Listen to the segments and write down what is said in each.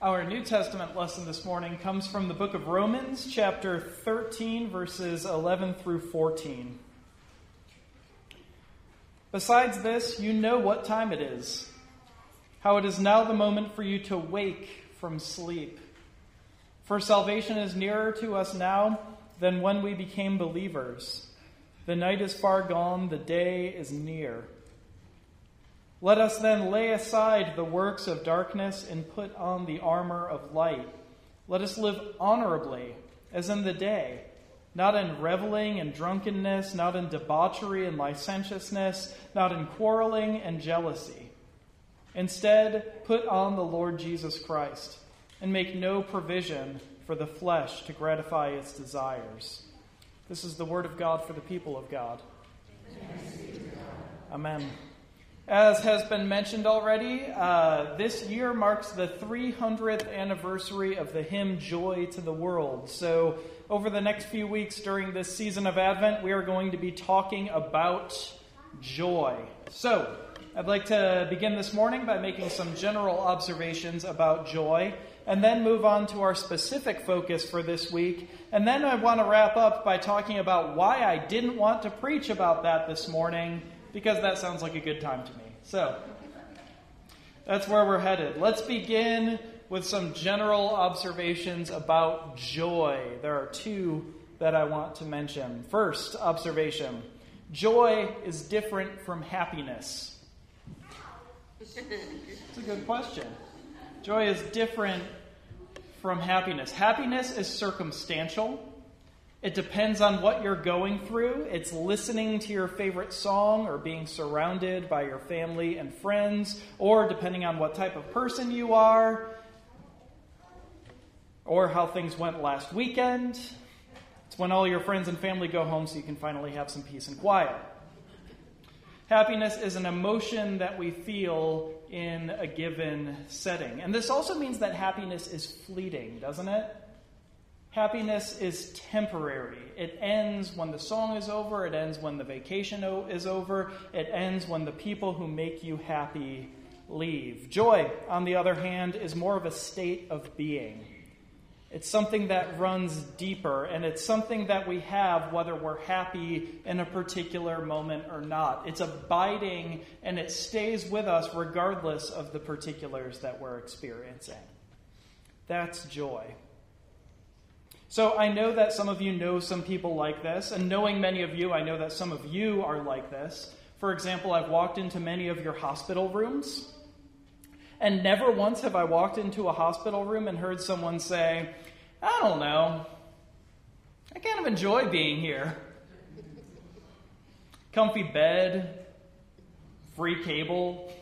Our New Testament lesson this morning comes from the book of Romans, chapter 13, verses 11 through 14. Besides this, you know what time it is, how it is now the moment for you to wake from sleep. For salvation is nearer to us now than when we became believers. The night is far gone, the day is near. Let us then lay aside the works of darkness and put on the armor of light. Let us live honorably, as in the day, not in reveling and drunkenness, not in debauchery and licentiousness, not in quarreling and jealousy. Instead, put on the Lord Jesus Christ, and make no provision for the flesh to gratify its desires. This is the word of God for the people of God. Amen. As has been mentioned already, uh, this year marks the 300th anniversary of the hymn Joy to the World. So, over the next few weeks during this season of Advent, we are going to be talking about joy. So, I'd like to begin this morning by making some general observations about joy, and then move on to our specific focus for this week. And then I want to wrap up by talking about why I didn't want to preach about that this morning because that sounds like a good time to me. So, that's where we're headed. Let's begin with some general observations about joy. There are two that I want to mention. First observation joy is different from happiness. It's a good question. Joy is different from happiness. Happiness is circumstantial. It depends on what you're going through. It's listening to your favorite song or being surrounded by your family and friends, or depending on what type of person you are, or how things went last weekend. It's when all your friends and family go home so you can finally have some peace and quiet. Happiness is an emotion that we feel in a given setting. And this also means that happiness is fleeting, doesn't it? Happiness is temporary. It ends when the song is over, it ends when the vacation is over, it ends when the people who make you happy leave. Joy, on the other hand, is more of a state of being. It's something that runs deeper, and it's something that we have whether we're happy in a particular moment or not. It's abiding, and it stays with us regardless of the particulars that we're experiencing. That's joy. So I know that some of you know some people like this, and knowing many of you, I know that some of you are like this. For example, I've walked into many of your hospital rooms, and never once have I walked into a hospital room and heard someone say, I don't know, I kind of enjoy being here. Comfy bed, free cable.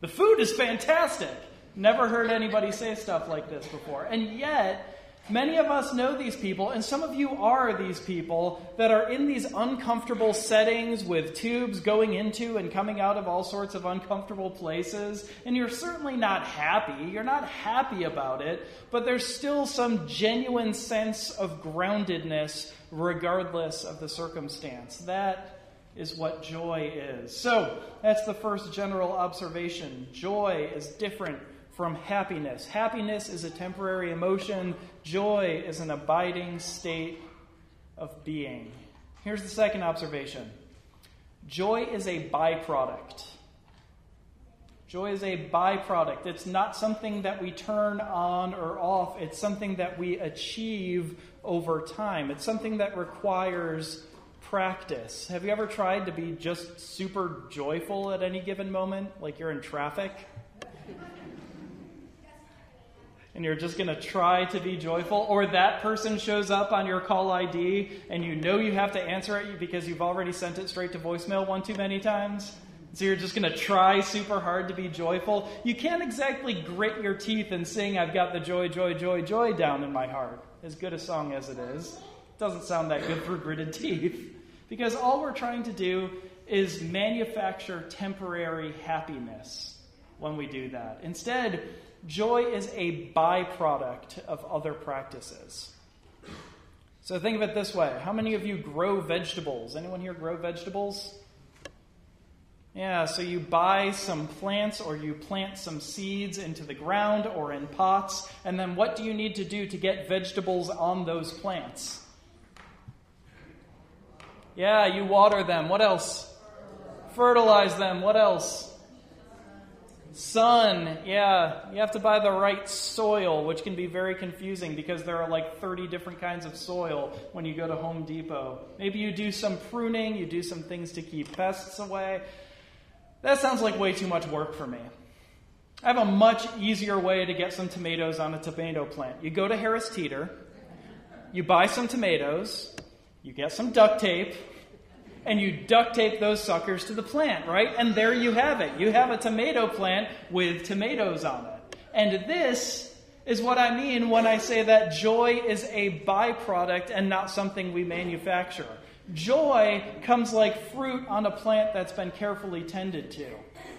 The food is fantastic. Never heard anybody say stuff like this before. And yet, Many of us know these people, and some of you are these people that are in these uncomfortable settings with tubes going into and coming out of all sorts of uncomfortable places, and you're certainly not happy. You're not happy about it, but there's still some genuine sense of groundedness regardless of the circumstance. That is what joy is. So, that's the first general observation. Joy is different from happiness. Happiness is a temporary emotion, joy is an abiding state of being. Here's the second observation joy is a byproduct. Joy is a byproduct. It's not something that we turn on or off. It's something that we achieve over time. It's something that requires practice. Have you ever tried to be just super joyful at any given moment, like you're in traffic? And you're just going to try to be joyful, or that person shows up on your call ID and you know you have to answer it because you've already sent it straight to voicemail one too many times. So you're just going to try super hard to be joyful. You can't exactly grit your teeth and sing, I've got the joy, joy, joy, joy down in my heart. As good a song as it is, it doesn't sound that good through gritted teeth. Because all we're trying to do is manufacture temporary happiness when we do that. Instead, joy is a byproduct of other practices. So think of it this way How many of you grow vegetables? Anyone here grow vegetables? Yeah, so you buy some plants or you plant some seeds into the ground or in pots, and then what do you need to do to get vegetables on those plants? Yeah, you water them. What else? Fertilize them. What else? Sun. Yeah, you have to buy the right soil, which can be very confusing because there are like 30 different kinds of soil when you go to Home Depot. Maybe you do some pruning, you do some things to keep pests away. That sounds like way too much work for me. I have a much easier way to get some tomatoes on a tomato plant. You go to Harris Teeter, you buy some tomatoes, you get some duct tape, and you duct tape those suckers to the plant, right? And there you have it. You have a tomato plant with tomatoes on it. And this is what I mean when I say that joy is a byproduct and not something we manufacture. Joy comes like fruit on a plant that's been carefully tended to.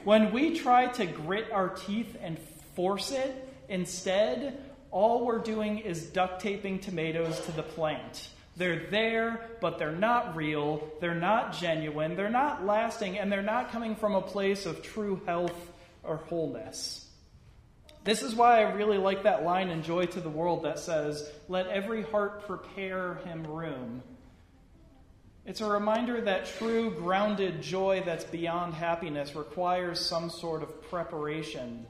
When we try to grit our teeth and force it, instead, all we're doing is duct taping tomatoes to the plant. They're there, but they're not real, they're not genuine, they're not lasting, and they're not coming from a place of true health or wholeness. This is why I really like that line in Joy to the World that says, Let every heart prepare him room. It's a reminder that true, grounded joy that's beyond happiness requires some sort of preparation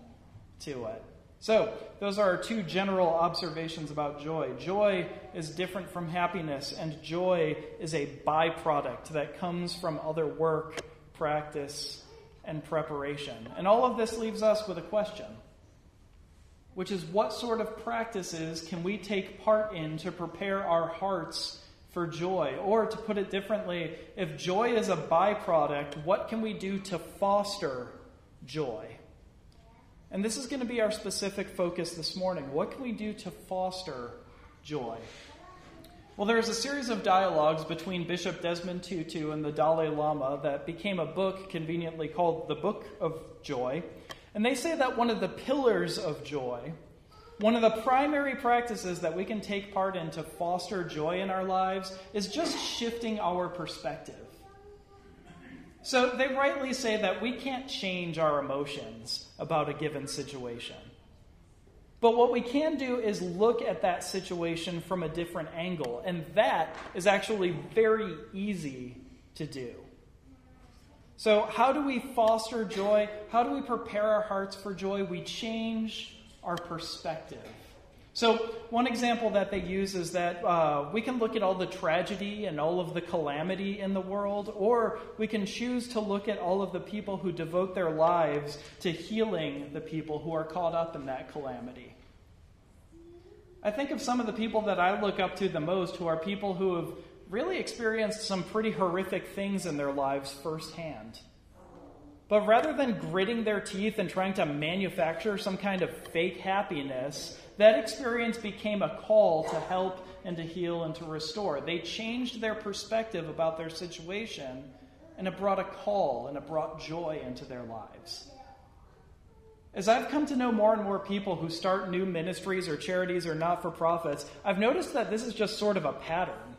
to it. So, those are our two general observations about joy. Joy is different from happiness, and joy is a byproduct that comes from other work, practice, and preparation. And all of this leaves us with a question, which is what sort of practices can we take part in to prepare our hearts for joy? Or to put it differently, if joy is a byproduct, what can we do to foster joy? And this is going to be our specific focus this morning. What can we do to foster joy? Well, there is a series of dialogues between Bishop Desmond Tutu and the Dalai Lama that became a book conveniently called The Book of Joy. And they say that one of the pillars of joy, one of the primary practices that we can take part in to foster joy in our lives, is just shifting our perspective. So they rightly say that we can't change our emotions about a given situation. But what we can do is look at that situation from a different angle, and that is actually very easy to do. So, how do we foster joy? How do we prepare our hearts for joy? We change our perspective. So, one example that they use is that uh, we can look at all the tragedy and all of the calamity in the world, or we can choose to look at all of the people who devote their lives to healing the people who are caught up in that calamity. I think of some of the people that I look up to the most who are people who have really experienced some pretty horrific things in their lives firsthand. But rather than gritting their teeth and trying to manufacture some kind of fake happiness, that experience became a call to help and to heal and to restore. They changed their perspective about their situation, and it brought a call and it brought joy into their lives. As I've come to know more and more people who start new ministries or charities or not for profits, I've noticed that this is just sort of a pattern.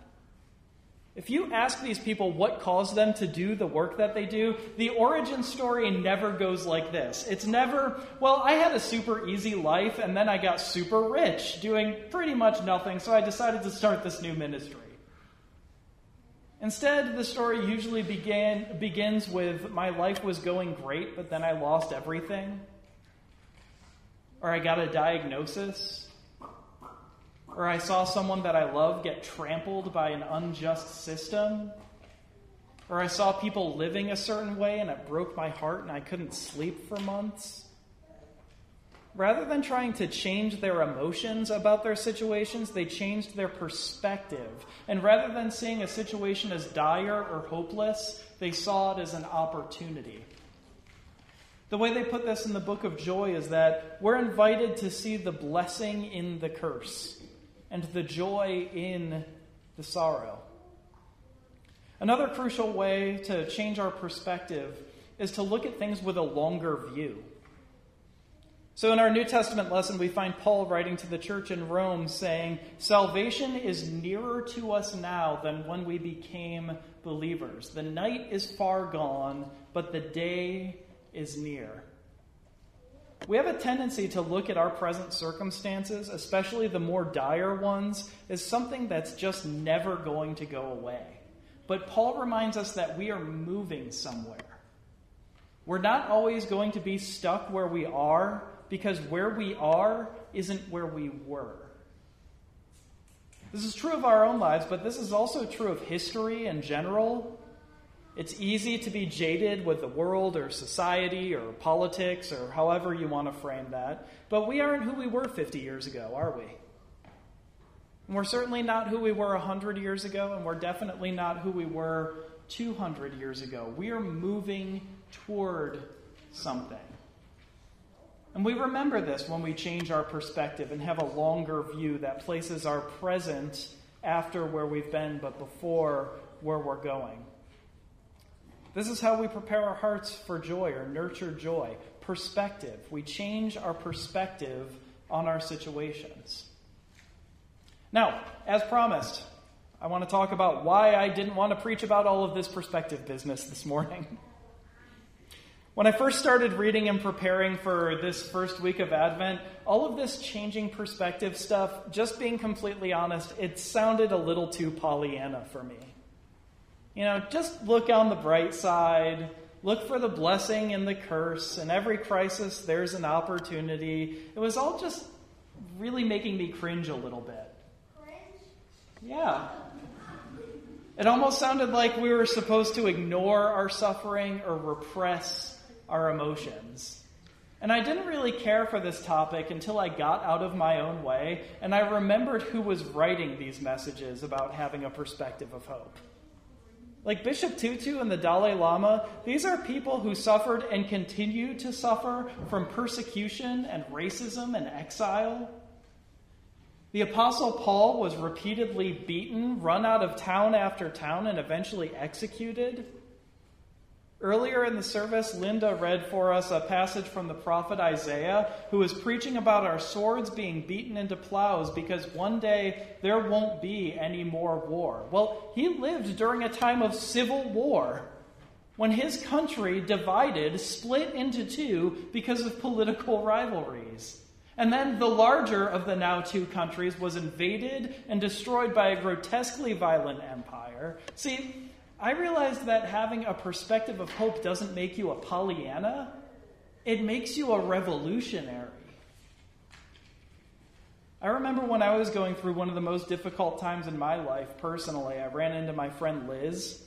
If you ask these people what caused them to do the work that they do, the origin story never goes like this. It's never, well, I had a super easy life and then I got super rich doing pretty much nothing, so I decided to start this new ministry. Instead, the story usually began, begins with my life was going great, but then I lost everything. Or I got a diagnosis or I saw someone that I love get trampled by an unjust system, or I saw people living a certain way and it broke my heart and I couldn't sleep for months. Rather than trying to change their emotions about their situations, they changed their perspective. And rather than seeing a situation as dire or hopeless, they saw it as an opportunity. The way they put this in the book of joy is that we're invited to see the blessing in the curse and the joy in the sorrow. Another crucial way to change our perspective is to look at things with a longer view. So, in our New Testament lesson, we find Paul writing to the church in Rome saying, Salvation is nearer to us now than when we became believers. The night is far gone, but the day is near. We have a tendency to look at our present circumstances, especially the more dire ones, as something that's just never going to go away. But Paul reminds us that we are moving somewhere. We're not always going to be stuck where we are because where we are isn't where we were. This is true of our own lives, but this is also true of history in general. It's easy to be jaded with the world or society or politics or however you want to frame that, but we aren't who we were 50 years ago, are we? And we're certainly not who we were 100 years ago, and we're definitely not who we were 200 years ago. We are moving toward something. And we remember this when we change our perspective and have a longer view that places our present after where we've been, but before where we're going. This is how we prepare our hearts for joy or nurture joy. Perspective. We change our perspective on our situations. Now, as promised, I want to talk about why I didn't want to preach about all of this perspective business this morning. When I first started reading and preparing for this first week of Advent, all of this changing perspective stuff, just being completely honest, it sounded a little too Pollyanna for me. You know, just look on the bright side, look for the blessing and the curse. In every crisis, there's an opportunity. It was all just really making me cringe a little bit. Cringe? Yeah. It almost sounded like we were supposed to ignore our suffering or repress our emotions. And I didn't really care for this topic until I got out of my own way and I remembered who was writing these messages about having a perspective of hope. Like Bishop Tutu and the Dalai Lama, these are people who suffered and continue to suffer from persecution and racism and exile. The Apostle Paul was repeatedly beaten, run out of town after town, and eventually executed. Earlier in the service, Linda read for us a passage from the prophet Isaiah, who was preaching about our swords being beaten into plows because one day there won't be any more war. Well, he lived during a time of civil war when his country divided, split into two because of political rivalries. And then the larger of the now two countries was invaded and destroyed by a grotesquely violent empire. See, I realized that having a perspective of hope doesn't make you a Pollyanna, it makes you a revolutionary. I remember when I was going through one of the most difficult times in my life personally, I ran into my friend Liz,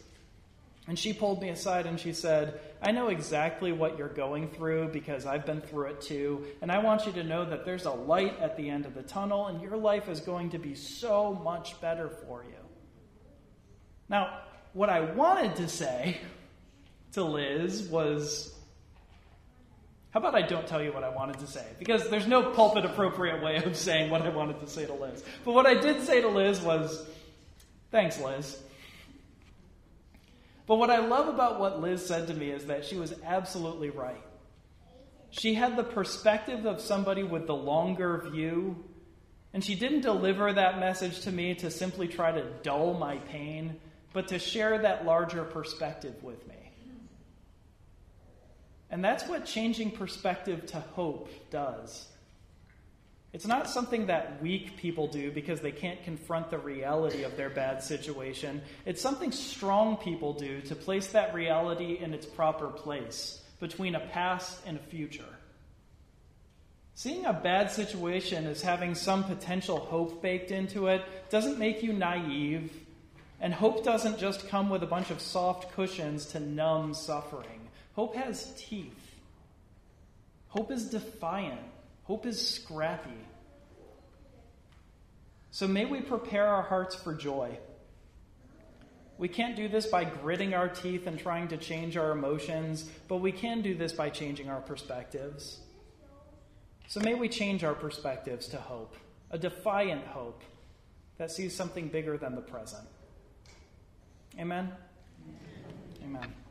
and she pulled me aside and she said, I know exactly what you're going through because I've been through it too, and I want you to know that there's a light at the end of the tunnel, and your life is going to be so much better for you. Now, what I wanted to say to Liz was how about I don't tell you what I wanted to say? Because there's no pulpit appropriate way of saying what I wanted to say to Liz. But what I did say to Liz was, thanks, Liz. But what I love about what Liz said to me is that she was absolutely right. She had the perspective of somebody with the longer view, and she didn't deliver that message to me to simply try to dull my pain but to share that larger perspective with me. And that's what changing perspective to hope does. It's not something that weak people do because they can't confront the reality of their bad situation. It's something strong people do to place that reality in its proper place between a past and a future. Seeing a bad situation as having some potential hope baked into it doesn't make you naive and hope doesn't just come with a bunch of soft cushions to numb suffering. Hope has teeth. Hope is defiant. Hope is scrappy. So may we prepare our hearts for joy. We can't do this by gritting our teeth and trying to change our emotions, but we can do this by changing our perspectives. So may we change our perspectives to hope, a defiant hope that sees something bigger than the present. Amen? Amen.